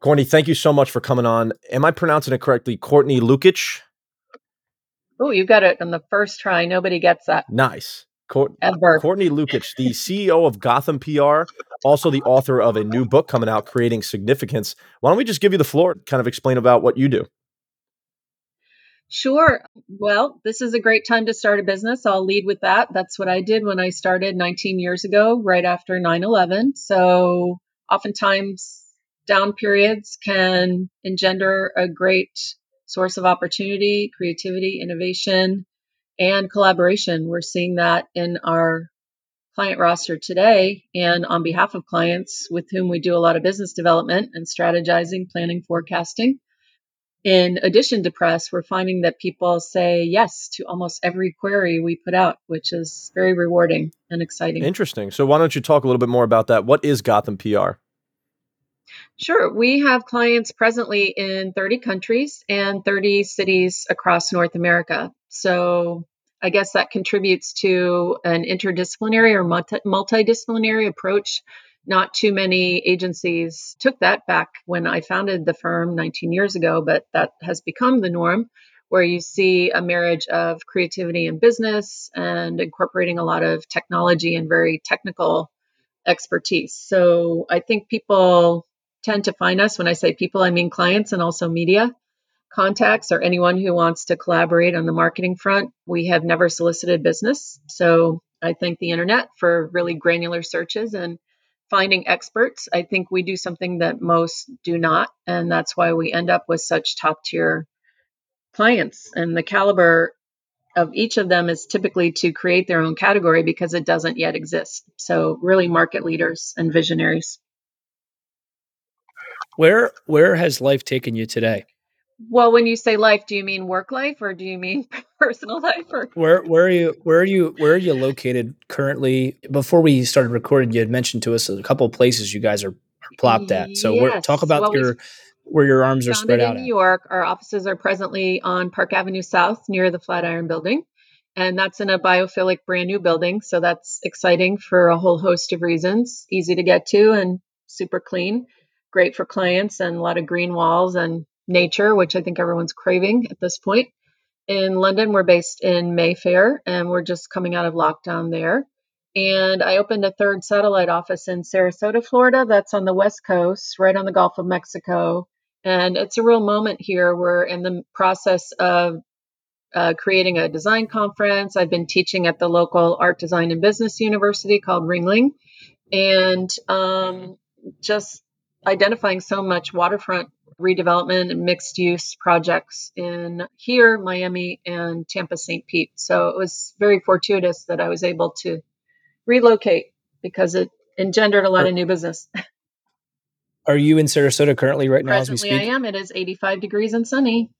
Courtney, thank you so much for coming on. Am I pronouncing it correctly? Courtney Lukitsch? Oh, you got it on the first try. Nobody gets that. Nice. Court- Ever. Courtney Lukitsch, the CEO of Gotham PR, also the author of a new book coming out, Creating Significance. Why don't we just give you the floor, kind of explain about what you do? Sure. Well, this is a great time to start a business. I'll lead with that. That's what I did when I started 19 years ago, right after 9 11. So, oftentimes, down periods can engender a great source of opportunity, creativity, innovation, and collaboration. We're seeing that in our client roster today and on behalf of clients with whom we do a lot of business development and strategizing, planning, forecasting. In addition to press, we're finding that people say yes to almost every query we put out, which is very rewarding and exciting. Interesting. So, why don't you talk a little bit more about that? What is Gotham PR? Sure. We have clients presently in 30 countries and 30 cities across North America. So I guess that contributes to an interdisciplinary or multi- multidisciplinary approach. Not too many agencies took that back when I founded the firm 19 years ago, but that has become the norm where you see a marriage of creativity and business and incorporating a lot of technology and very technical expertise. So I think people tend to find us. When I say people, I mean clients and also media contacts or anyone who wants to collaborate on the marketing front. We have never solicited business. So I thank the internet for really granular searches and finding experts. I think we do something that most do not. And that's why we end up with such top tier clients. And the caliber of each of them is typically to create their own category because it doesn't yet exist. So, really, market leaders and visionaries. Where where has life taken you today? Well, when you say life, do you mean work life or do you mean personal life? Or where where are you where are you where are you located currently? Before we started recording, you had mentioned to us a couple of places you guys are plopped at. So yes. talk about well, your where your arms are spread out. In New York, our offices are presently on Park Avenue South near the Flatiron Building. And that's in a biophilic brand new building. So that's exciting for a whole host of reasons. Easy to get to and super clean great for clients and a lot of green walls and nature, which I think everyone's craving at this point. In London, we're based in Mayfair and we're just coming out of lockdown there. And I opened a third satellite office in Sarasota, Florida. That's on the West Coast, right on the Gulf of Mexico. And it's a real moment here. We're in the process of uh, creating a design conference. I've been teaching at the local art, design, and business university called Ringling. And um, just identifying so much waterfront redevelopment and mixed use projects in here, Miami, and Tampa St. Pete. So it was very fortuitous that I was able to relocate because it engendered a lot of new business. Are you in Sarasota currently right now Presently as we speak? I am. It is 85 degrees and sunny.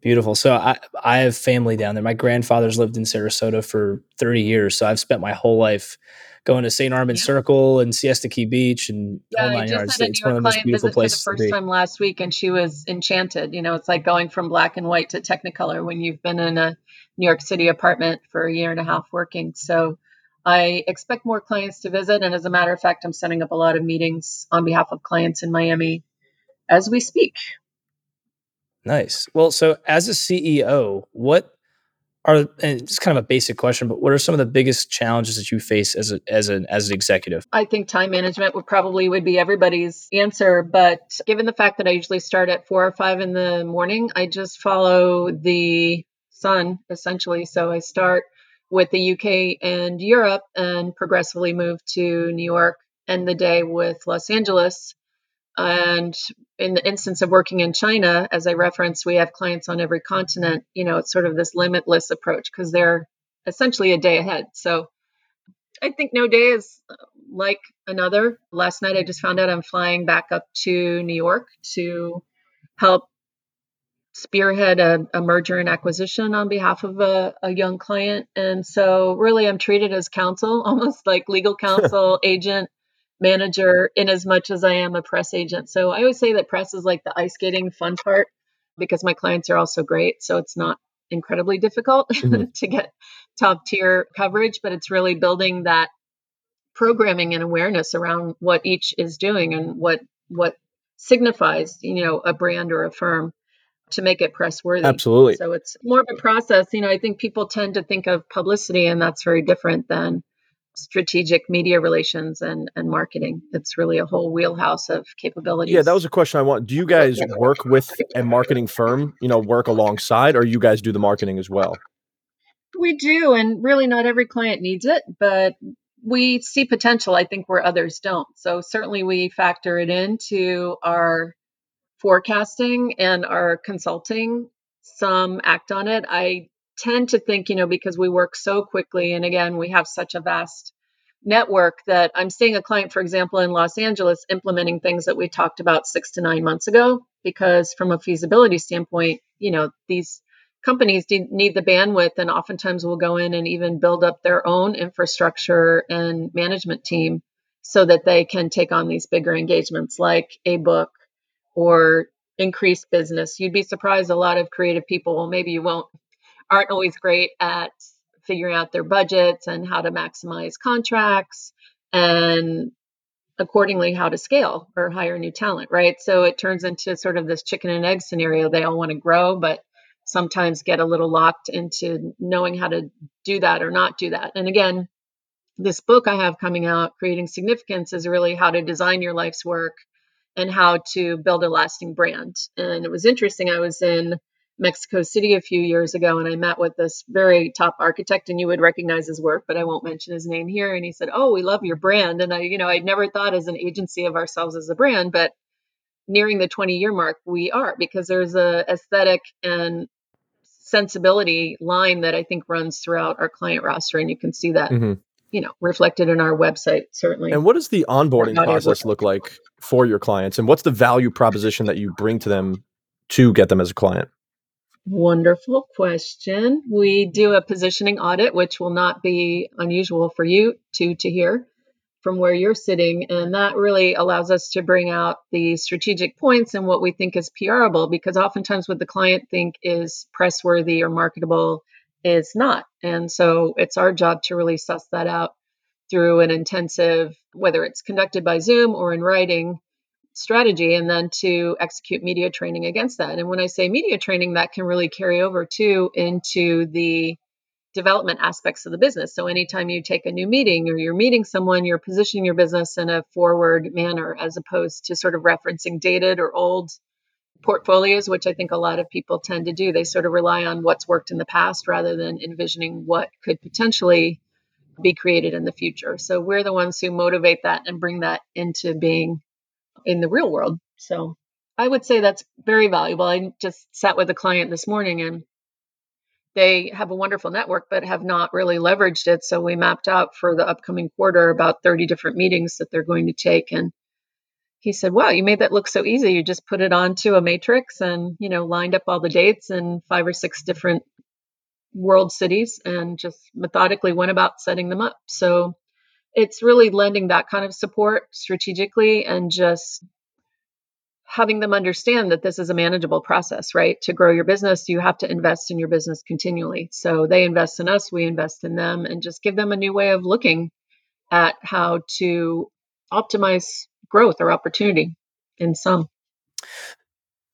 Beautiful. So I I have family down there. My grandfather's lived in Sarasota for 30 years, so I've spent my whole life going to St. Armand yeah. Circle and Siesta Key Beach and yeah, whole nine yards. It's one of the most beautiful places. For the first time last week, and she was enchanted. You know, it's like going from black and white to Technicolor when you've been in a New York City apartment for a year and a half working. So I expect more clients to visit, and as a matter of fact, I'm setting up a lot of meetings on behalf of clients in Miami as we speak. Nice. Well, so as a CEO, what are and it's kind of a basic question, but what are some of the biggest challenges that you face as a, as an as an executive? I think time management would probably would be everybody's answer, but given the fact that I usually start at four or five in the morning, I just follow the sun essentially. So I start with the UK and Europe and progressively move to New York, end the day with Los Angeles and in the instance of working in China, as I referenced, we have clients on every continent. You know, it's sort of this limitless approach because they're essentially a day ahead. So I think no day is uh, like another. Last night, I just found out I'm flying back up to New York to help spearhead a, a merger and acquisition on behalf of a, a, young client. And so, really, I'm treated as counsel, almost like legal counsel, agent, manager in as much as I am a press agent. So I always say that press is like the ice skating fun part because my clients are also great. So it's not incredibly difficult mm-hmm. to get top tier coverage, but it's really building that programming and awareness around what each is doing and what what signifies, you know, a brand or a firm to make it press worthy. Absolutely. So it's more of a process. You know, I think people tend to think of publicity, and that's very different than strategic media relations and, and marketing. It's really a whole wheelhouse of capabilities. Yeah, that was a question I want. Do you guys work with a marketing firm, you know, work alongside, or you guys do the marketing as well? We do, and really not every client needs it, but we see potential, I think, where others don't. So certainly we factor it into our forecasting and our consulting. Some act on it. I tend to think, you know, because we work so quickly, and again, we have such a vast network that I'm seeing a client, for example, in Los Angeles implementing things that we talked about six to nine months ago. Because from a feasibility standpoint, you know, these companies need the bandwidth and oftentimes will go in and even build up their own infrastructure and management team so that they can take on these bigger engagements like a book or increase business. You'd be surprised a lot of creative people, well, maybe you won't, aren't always great at figuring out their budgets and how to maximize contracts and accordingly how to scale or hire new talent, right? So it turns into sort of this chicken and egg scenario. They all want to grow, but sometimes get a little locked into knowing how to do that or not do that. And again, this book I have coming out, Creating Significance, is really how to design your life's work and how to build a lasting brand. And it was interesting. I was in Mexico City a few years ago and I met with this very top architect and you would recognize his work, but I won't mention his name here. And he said, Oh, we love your brand. And I, you know, I'd never thought as an agency of ourselves as a brand, but nearing the 20 year mark, we are because there's a aesthetic and sensibility line that I think runs throughout our client roster, and you can see that. Mm-hmm. You know, reflected in our website, certainly. And what does the onboarding process look like for your clients? And what's the value proposition that you bring to them to get them as a client? Wonderful question. We do a positioning audit, which will not be unusual for you to to hear from where you're sitting. And that really allows us to bring out the strategic points and what we think is PRable, because oftentimes what the client think is press worthy or marketable is not. And so it's our job to really suss that out through an intensive, whether it's conducted by Zoom or in writing strategy, and then to execute media training against that. And when I say media training, that can really carry over too into the development aspects of the business. So anytime you take a new meeting or you're meeting someone, you're positioning your business in a forward manner as opposed to sort of referencing dated or old portfolios, which I think a lot of people tend to do. They sort of rely on what's worked in the past rather than envisioning what could potentially be created in the future. So we're the ones who motivate that and bring that into being in the real world. So I would say that's very valuable. I just sat with a client this morning and they have a wonderful network but have not really leveraged it so we mapped out for the upcoming quarter about 30 different meetings that they're going to take and he said wow you made that look so easy you just put it onto a matrix and you know lined up all the dates in five or six different world cities and just methodically went about setting them up so it's really lending that kind of support strategically and just having them understand that this is a manageable process, right? To grow your business, you have to invest in your business continually. So they invest in us, we invest in them, and just give them a new way of looking at how to optimize growth or opportunity in some.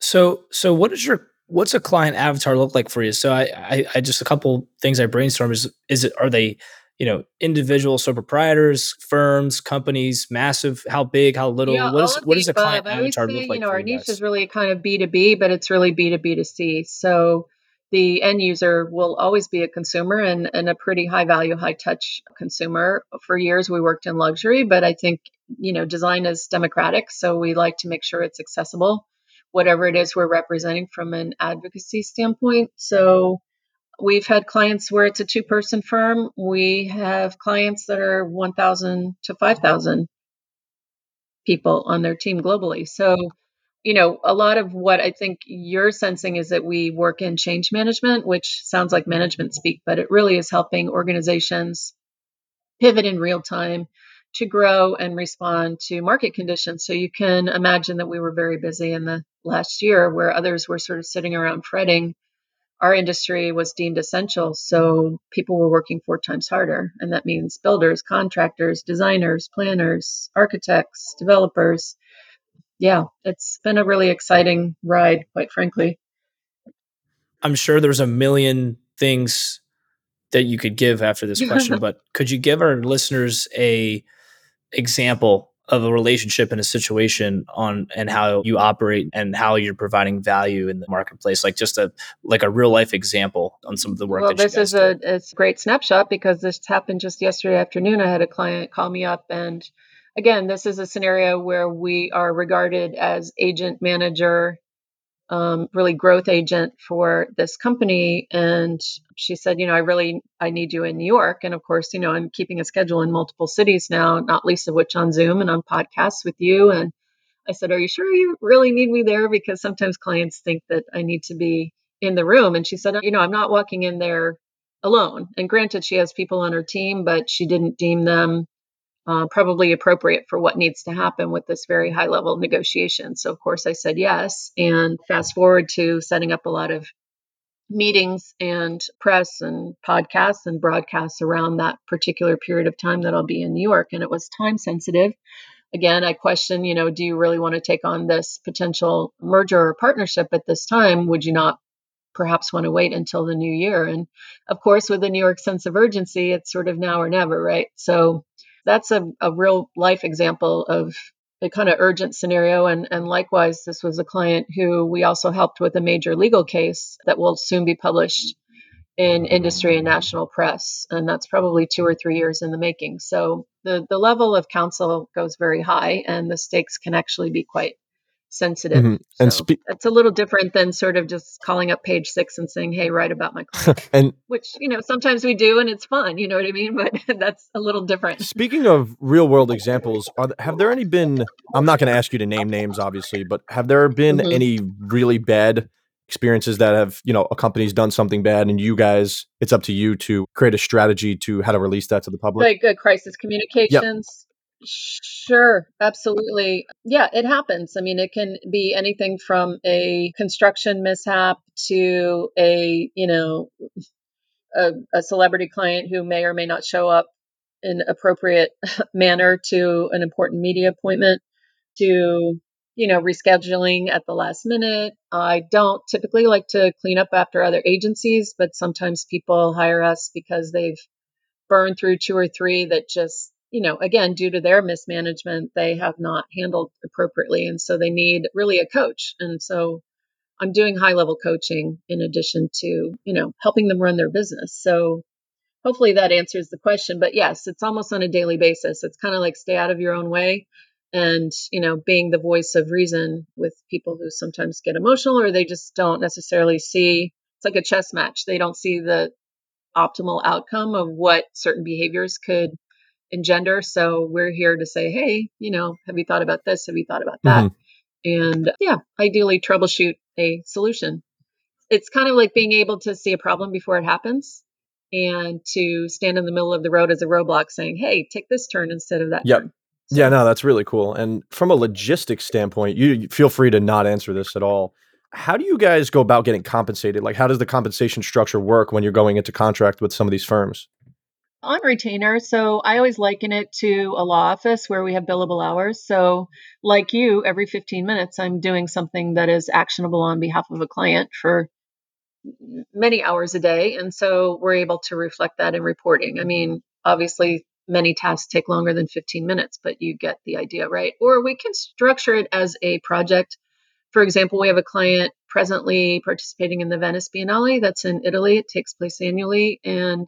So, so what is your what's a client avatar look like for you? So, I, I, I just a couple things I brainstorm is is it are they you know individuals so proprietors firms companies massive how big how little yeah, what is what does a client avatar say, look like you know our niche guys? is really kind of b2b but it's really b2b to c. So the end user will always be a consumer and, and a pretty high value high touch consumer. For years we worked in luxury but i think you know design is democratic so we like to make sure it's accessible whatever it is we're representing from an advocacy standpoint. So We've had clients where it's a two person firm. We have clients that are 1,000 to 5,000 people on their team globally. So, you know, a lot of what I think you're sensing is that we work in change management, which sounds like management speak, but it really is helping organizations pivot in real time to grow and respond to market conditions. So you can imagine that we were very busy in the last year where others were sort of sitting around fretting our industry was deemed essential, so people were working four times harder. And that means builders, contractors, designers, planners, architects, developers. yeah, it's been a really exciting ride, quite frankly. I'm sure there's a million things that you could give after this question, but could you give our listeners a example of a relationship and a situation on and how you operate and how you're providing value in the marketplace like just a like a real life example on some of the work well this is a it's a great snapshot because this happened just yesterday afternoon. I had a client call me up and again this is a scenario where we are regarded as agent manager um, really growth agent for this company. And she said you know i really i need you in new york. And of course you know i'm keeping a schedule in multiple cities now not least of which on zoom and on podcasts with you. And i said are you sure you really need me there? Because sometimes clients think that i need to be in the room. And she said you know i'm not walking in there alone. And granted she has people on her team but she didn't deem them uh, probably appropriate for what needs to happen with this very high level negotiation. So, of course, I said yes. And fast forward to setting up a lot of meetings and press and podcasts and broadcasts around that particular period of time that I'll be in New York. And it was time sensitive. Again, I question, you know, do you really want to take on this potential merger or partnership at this time? Would you not perhaps want to wait until the new year? And of course, with the New York sense of urgency, it's sort of now or never, right? So that's a, a real life example of a kind of urgent scenario. And, and likewise, this was a client who we also helped with a major legal case that will soon be published in industry and national press. And that's probably two or three years in the making. So the, the level of counsel goes very high, and the stakes can actually be quite sensitive. Mm-hmm. So and spe- it's a little different than sort of just calling up page six and saying, "Hey, write about my client," and which you know sometimes we do, and it's fun. You know what I mean? But that's a little different. Speaking of real world examples, are, have there any been? I'm not going to ask you to name names, obviously, but have there been mm-hmm. any really bad? experiences that have you know a company's done something bad and you guys it's up to you to create a strategy to how to release that to the public like good crisis communications Sure, absolutely. Yeah, it happens. I mean, it can be anything from a construction mishap to a, you know, a, a celebrity client who may or may not show up in appropriate manner to an important media appointment to you know rescheduling at the last minute i don't typically like to clean up after other agencies but sometimes people hire us because they've burned through two or three that just you know, again, due to their mismanagement, they have not handled appropriately. And so they need really a coach. And so I'm doing high level coaching in addition to, you know, helping them run their business. So hopefully that answers the question. But yes, it's almost on a daily basis. It's kind of like stay out of your own way and, you know, being the voice of reason with people who sometimes get emotional or they just don't necessarily see it's like a chess match. They don't see the optimal outcome of what certain behaviors could engender. So we're here to say, hey, you know, have you thought about this? Have you thought about that? Mm-hmm. And yeah, ideally troubleshoot a solution. It's kind of like being able to see a problem before it happens and to stand in the middle of the road as a roadblock saying, hey, take this turn instead of that yep. turn. So, yeah, no, that's really cool. And from a logistics standpoint, you feel free to not answer this at all. How do you guys go about getting compensated? Like, how does the compensation structure work when you're going into contract with some of these firms? On retainer. So I always liken it to a law office where we have billable hours. So, like you, every 15 minutes, I'm doing something that is actionable on behalf of a client for many hours a day. And so we're able to reflect that in reporting. I mean, obviously, many tasks take longer than 15 minutes, but you get the idea, right? Or we can structure it as a project. For example, we have a client presently participating in the Venice Biennale that's in Italy. It takes place annually. And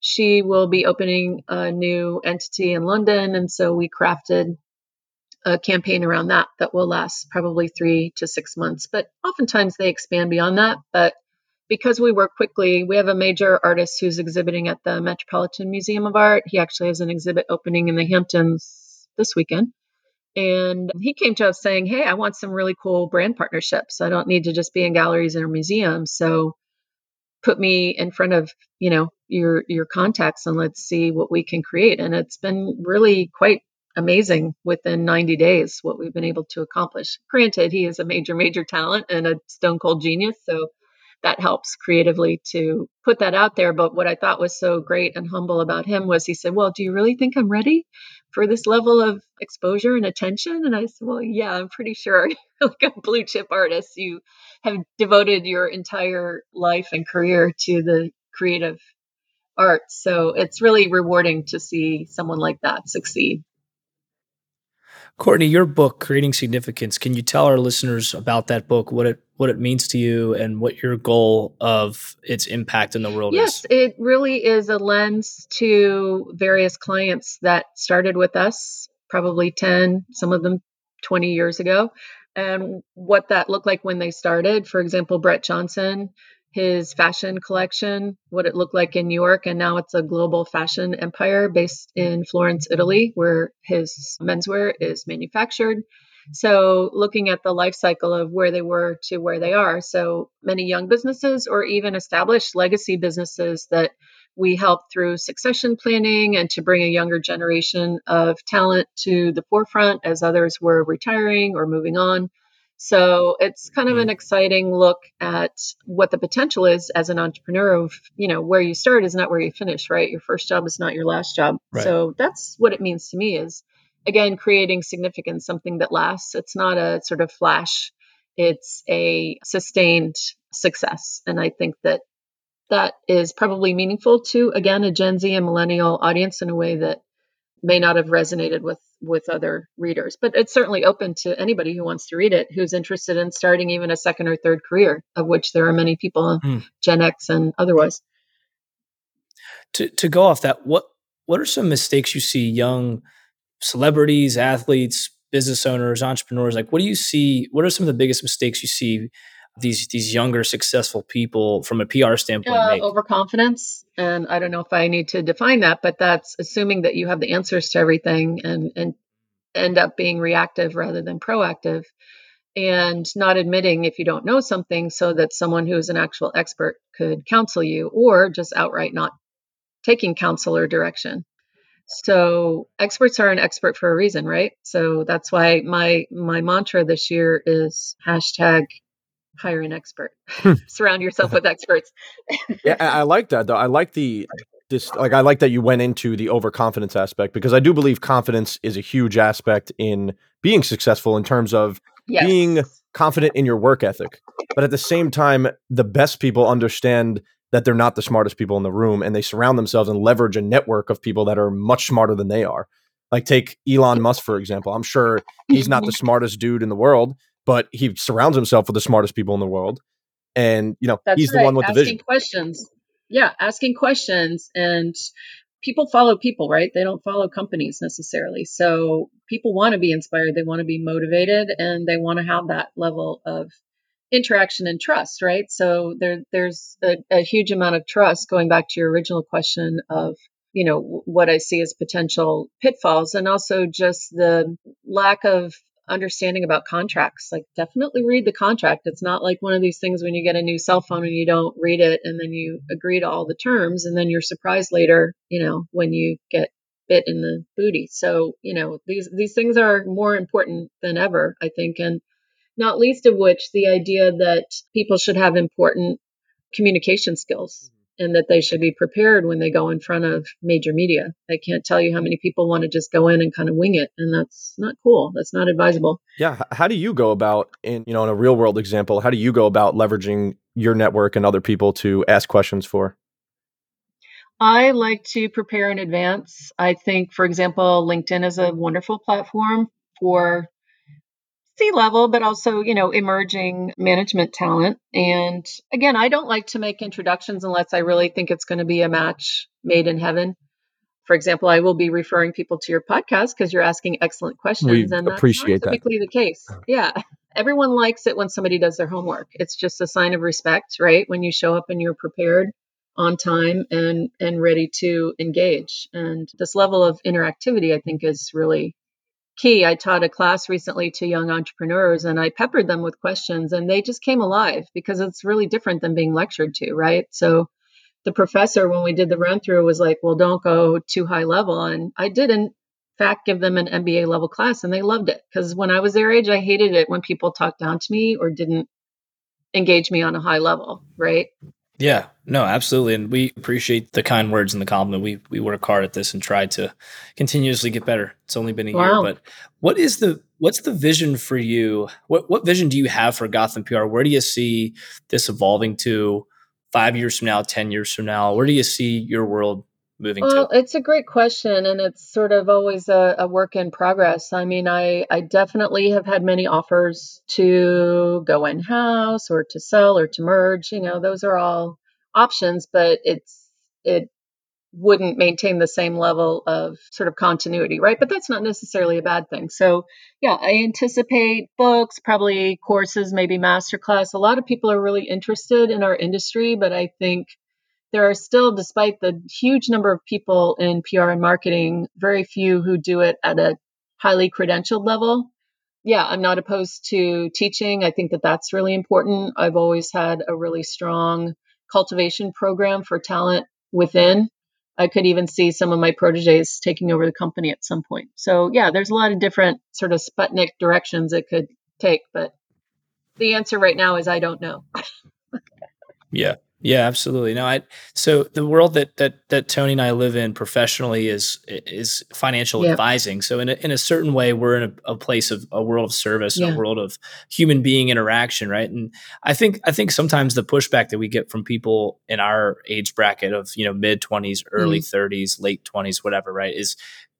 she will be opening a new entity in London. And so we crafted a campaign around that that will last probably three to six months. But oftentimes they expand beyond that. But because we work quickly, we have a major artist who's exhibiting at the Metropolitan Museum of Art. He actually has an exhibit opening in the Hamptons this weekend. And he came to us saying, Hey, I want some really cool brand partnerships. I don't need to just be in galleries or museums. So put me in front of you know your your contacts and let's see what we can create. And it's been really quite amazing within 90 days what we've been able to accomplish. Granted he is a major major talent and a stone cold genius so that helps creatively to put that out there. But what i thought was so great and humble about him was he said well do you really think i'm ready for this level of exposure and attention? And I said, Well, yeah, I'm pretty sure. like a blue chip artist, you have devoted your entire life and career to the creative arts. So it's really rewarding to see someone like that succeed. Courtney, your book, Creating Significance, can you tell our listeners about that book, what it what it means to you and what your goal of its impact in the world yes, is? Yes, it really is a lens to various clients that started with us probably 10, some of them 20 years ago, and what that looked like when they started. For example, Brett Johnson his fashion collection, what it looked like in New York, and now it's a global fashion empire based in Florence, Italy, where his menswear is manufactured. So, looking at the life cycle of where they were to where they are. So, many young businesses or even established legacy businesses that we help through succession planning and to bring a younger generation of talent to the forefront as others were retiring or moving on. So it's kind of an mm. exciting look at what the potential is as an entrepreneur of, you know, where you start is not where you finish, right? Your first job is not your last job. Right. So that's what it means to me is again creating significance, something that lasts. It's not a sort of flash. It's a sustained success. And I think that that is probably meaningful to again a Gen Z and millennial audience in a way that may not have resonated with with other readers but it's certainly open to anybody who wants to read it who's interested in starting even a second or third career of which there are many people mm. gen x and otherwise to to go off that what what are some mistakes you see young celebrities athletes business owners entrepreneurs like what do you see what are some of the biggest mistakes you see these these younger successful people from a PR standpoint uh, make? Overconfidence, and I don't know if I need to define that, but that's assuming that you have the answers to everything and and end up being reactive rather than proactive, and not admitting if you don't know something, so that someone who is an actual expert could counsel you, or just outright not taking counsel or direction. So experts are an expert for a reason, right? So that's why my my mantra this year is hashtag hire an expert. Hmm. Surround yourself with experts. yeah, I like that though. I like the this like I like that you went into the overconfidence aspect because I do believe confidence is a huge aspect in being successful in terms of yes. being confident in your work ethic. But at the same time, the best people understand that they're not the smartest people in the room and they surround themselves and leverage a network of people that are much smarter than they are. Like take Elon Musk for example. I'm sure he's not the smartest dude in the world, but he surrounds himself with the smartest people in the world. And, you know, That's he's right. the one with asking the vision. questions. Yeah, asking questions and people follow people, right? They don't follow companies necessarily. So people want to be inspired, they want to be motivated, and they want to have that level of interaction and trust, right? So there, there's a, a huge amount of trust. Going back to your original question of you know what I see as potential pitfalls, and also just the lack of understanding about contracts. Like, definitely read the contract. It's not like one of these things when you get a new cell phone and you don't read it and then you agree to all the terms and then you're surprised later, you know, when you get bit in the booty. So, you know, these these things are more important than ever, I think, and not least of which the idea that people should have important communication skills and that they should be prepared when they go in front of major media. I can't tell you how many people want to just go in and kind of wing it, and that's not cool. That's not advisable. Yeah, how do you go about in you know in a real world example? How do you go about leveraging your network and other people to ask questions for? I like to prepare in advance. I think, for example, LinkedIn is a wonderful platform for C level, but also, you know, emerging management talent. And again, I don't like to make introductions unless I really think it's going to be a match made in heaven. For example, I will be referring people to your podcast because you're asking excellent questions. We and appreciate that's typically that. the case. Uh-huh. Yeah. Everyone likes it when somebody does their homework. It's just a sign of respect, right? When you show up and you're prepared on time and and ready to engage. And this level of interactivity I think is really key. I taught a class recently to young entrepreneurs and I peppered them with questions and they just came alive because it's really different than being lectured to, right? So the professor, when we did the run through, was like, well, don't go too high level. And I did, in fact, give them an MBA level class and they loved it because when I was their age, I hated it when people talked down to me or didn't engage me on a high level, right? Yeah, no, absolutely. And we appreciate the kind words and the compliment. We we work hard at this and try to continuously get better. It's only been a Wow. year, but what is the what's the vision for you? What what vision do you have for Gotham PR? Where do you see this evolving to five years from now, ten years from now? Where do you see your world moving Well, to? it's a great question, and it's sort of always a, a work in progress. I mean, I, I definitely have had many offers to go in house or to sell or to merge. You know, those are all options, but it's it wouldn't maintain the same level of sort of continuity, right? But that's not necessarily a bad thing. So, yeah, I anticipate books, probably courses, maybe masterclass. A lot of people are really interested in our industry, but I think there are still, despite the huge number of people in PR and marketing, very few who do it at a highly credentialed level. Yeah, I'm not opposed to teaching. I think that that's really important. I've always had a really strong cultivation program for talent within. I could even see some of my proteges taking over the company at some point. So, yeah, there's a lot of different sort of Sputnik directions it could take, but the answer right now is I don't know. Yeah. Yeah, absolutely. No, I so the world that that that Tony and I live in professionally is is financial Yeah. advising. So in a, in a certain way, we're in a, a place of a world of service, a world of human being interaction, right? And I think I think sometimes the pushback that we get from people in our age bracket of you know mid twenties, early thirties, late twenties, whatever, right, is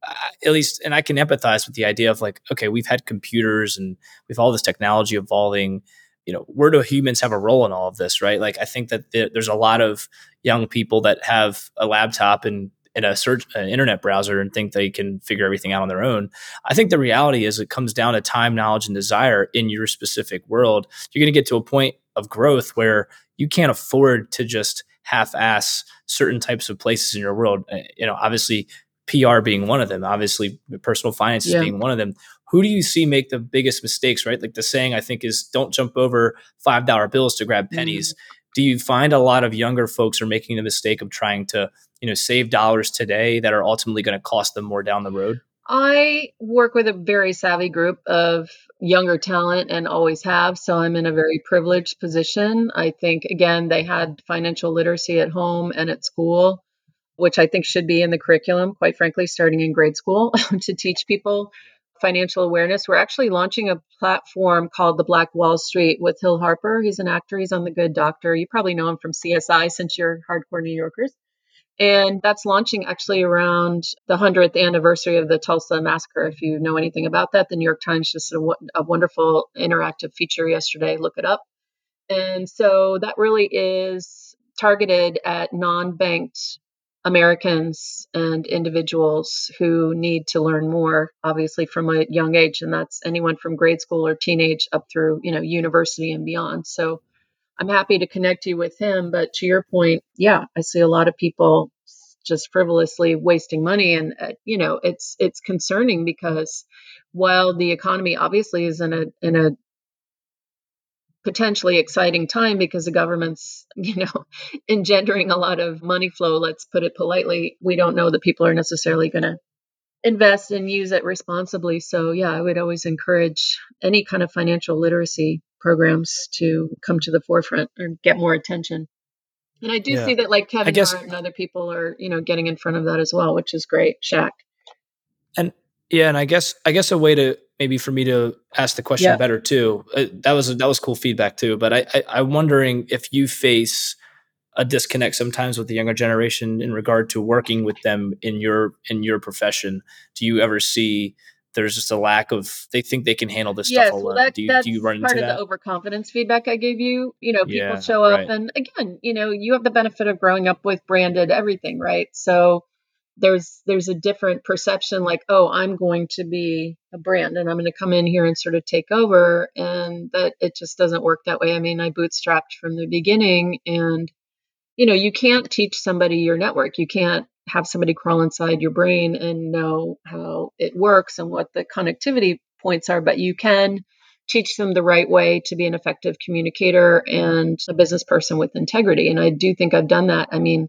uh, at least, and I can empathize with the idea of like, okay, we've had computers and we've all this technology evolving you know where do humans have a role in all of this right? Like i think that th- there's a lot of young people that have a laptop and and a search an internet browser and think they can figure everything out on their own. I think the reality is it comes down to time knowledge and desire in your specific world. You're going to get to a point of growth where you can't afford to just half-ass certain types of places in your world. Uh, you know obviously pr being one of them obviously personal finances Yeah. being one of them who do you see make the biggest mistakes right like the saying i think is don't jump over five dollar bills to grab pennies mm-hmm. do you find a lot of younger folks are making the mistake of trying to you know save dollars today that are ultimately going to cost them more down the road I work with a very savvy group of younger talent and always have. So I'm in a very privileged position. I think, again, they had financial literacy at home and at school, which I think should be in the curriculum, quite frankly, starting in grade school to teach people financial awareness. We're actually launching a platform called the Black Wall Street with Hill Harper. He's an actor, he's on The Good Doctor. You probably know him from CSI since you're hardcore New Yorkers. And that's launching actually around the 100th anniversary of the Tulsa massacre. If you know anything about that, the New York Times just did a, a wonderful interactive feature yesterday. Look it up. And so that really is targeted at non banked Americans and individuals who need to learn more, obviously from a young age. And that's anyone from grade school or teenage up through, you know, university and beyond. So I'm happy to connect you with him. But to your point, yeah, I see a lot of people just frivolously wasting money, and uh, you know, it's it's concerning because while the economy obviously is in a in a potentially exciting time because the government's you know engendering a lot of money flow let's put it politely we don't know that people are necessarily going to invest and use it responsibly so yeah i would always encourage any kind of financial literacy programs to come to the forefront and get more attention and i do Yeah. see that like kevin guess- hart and other people are you know getting in front of that as well which is great Shaq. and yeah and i guess i guess a way to maybe for me to ask the question Yeah. better too uh, that was that was cool feedback too but I, I i'm wondering if you face a disconnect sometimes with the younger generation in regard to working with them in your in your profession do you ever see there's just a lack of they think they can handle this yes, stuff alone that, do, you, that's do you run part into of that the overconfidence feedback I gave you. You know, people Yeah, show up, right. and again, you know, you have the benefit of growing up with branded everything, right? So there's there's a different perception, like, oh, I'm going to be a brand, and I'm going to come in here and sort of take over, and that it just doesn't work that way. I mean, I bootstrapped from the beginning, and you know, you can't teach somebody your network. You can't have somebody crawl inside your brain and know how it works and what the connectivity points are, but you can teach them the right way to be an effective communicator and a business person with integrity. And I do think I've done that. I mean,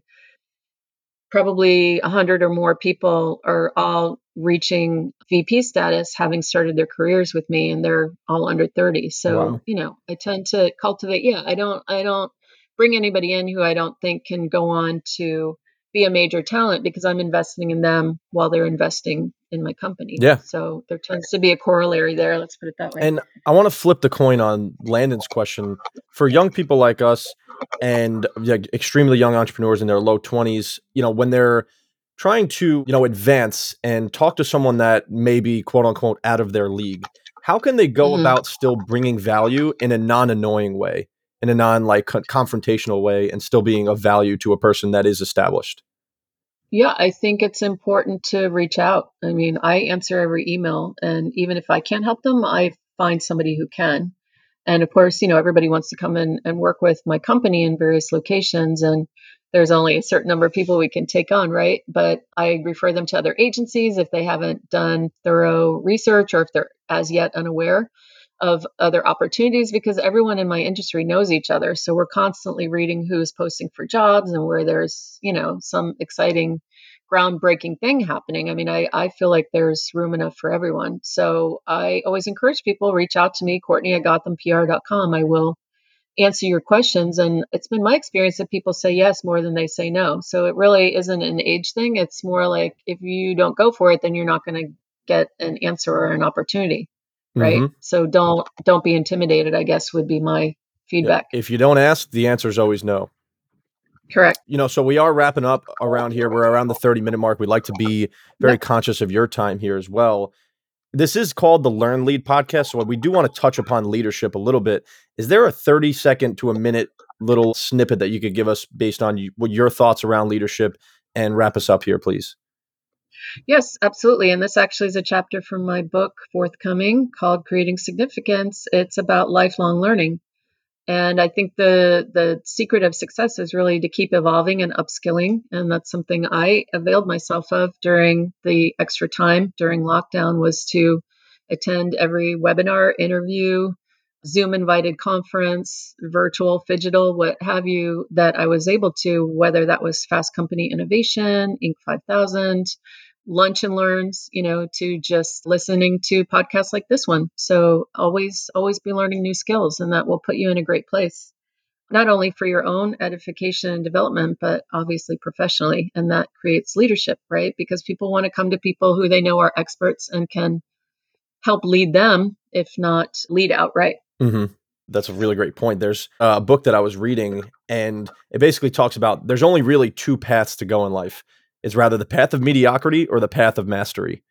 probably 100 or more people are all reaching VP status having started their careers with me and they're all under 30. So, Wow. you know, I tend to cultivate, yeah, I don't I don't bring anybody in who I don't think can go on to be a major talent because I'm investing in them while they're investing in my company. Yeah. So there tends to be a corollary there. Let's put it that way. And I want to flip the coin on Landon's question for young people like us and like, extremely young entrepreneurs in their low 20s, you know, when they're trying to, you know, advance and talk to someone that may be quote unquote out of their league, how can they go Mhm. about still bringing value in a non-annoying way, in a non like con- confrontational way and still being of value to a person that is established? Yeah, I think it's important to reach out. I mean, I answer every email, and even if I can't help them, I find somebody who can. And of course, you know, everybody wants to come in and work with my company in various locations, and there's only a certain number of people we can take on, right? But I refer them to other agencies if they haven't done thorough research or if they're as yet unaware of other opportunities because everyone in my industry knows each other. So we're constantly reading who's posting for jobs and where there's, you know, some exciting groundbreaking thing happening. I mean, I, I feel like there's room enough for everyone. So I always encourage people reach out to me, Courtney at GothamPR.com. I will answer your questions. And it's been my experience that people say yes more than they say no. So it really isn't an age thing. It's more like if you don't go for it, then you're not going to get an answer or an opportunity right Mhm. so don't don't be intimidated i guess would be my Yeah. feedback If you don't ask, the answer is always no. correct you know, so we are wrapping up around here. We're around the 30 minute mark. We'd like to be very conscious of your time here as well. This is called the Learn Lead podcast. So we do want to touch upon leadership a little bit. Is there a 30 second to a minute little snippet that you could give us based on you, what your thoughts around leadership and wrap us up here, please? Yes absolutely and this actually is a chapter from my book forthcoming called creating significance it's about lifelong learning and i think the the secret of success is really to keep evolving and upskilling and that's something i availed myself of during the extra time during lockdown was to attend every webinar interview Zoom invited conference, virtual, phygital, what have you, that I was able to, whether that was Fast Company Innovation, Inc. 5000, Lunch and Learns, you know, to just listening to podcasts like this one. So always, always be learning new skills, and that will put you in a great place, not only for your own edification and development, but obviously professionally. And that creates leadership, right? Because people want to come to people who they know are experts and can help lead them, if not lead outright. hmm That's a really great point. There's a book that I was reading, and it basically talks about there's only really two paths to go in life. It's rather the path of mediocrity or the path of mastery.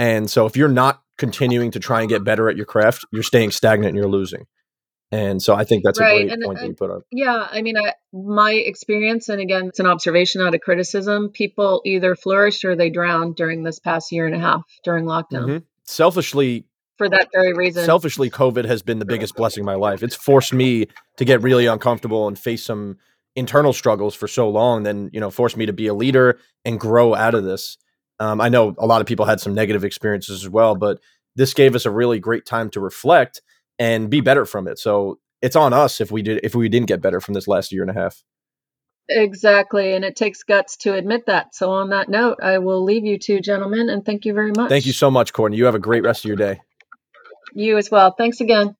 And so if you're not continuing to try and get better at your craft, you're staying stagnant and you're losing. And so I think that's Right, a great and- point that you put up. Yeah, I mean, I, my experience, and again, it's an observation, not a criticism. People either flourished or they drowned during this past year and a half during lockdown Mhm. Selfishly, for that very reason. selfishly, COVID has been the biggest blessing in my life. It's forced me to get really uncomfortable and face some internal struggles for so long. Then you know, forced me to be a leader and grow out of this. Um, I know a lot of people had some negative experiences as well, but this gave us a really great time to reflect and be better from it. So it's on us if we did if we didn't get better from this last year and a half. exactly, and it takes guts to admit that. So, on that note, I will leave you two gentlemen, and thank you very much. Thank you so much, Courtney. You have a great rest of your day. You as well. Thanks again.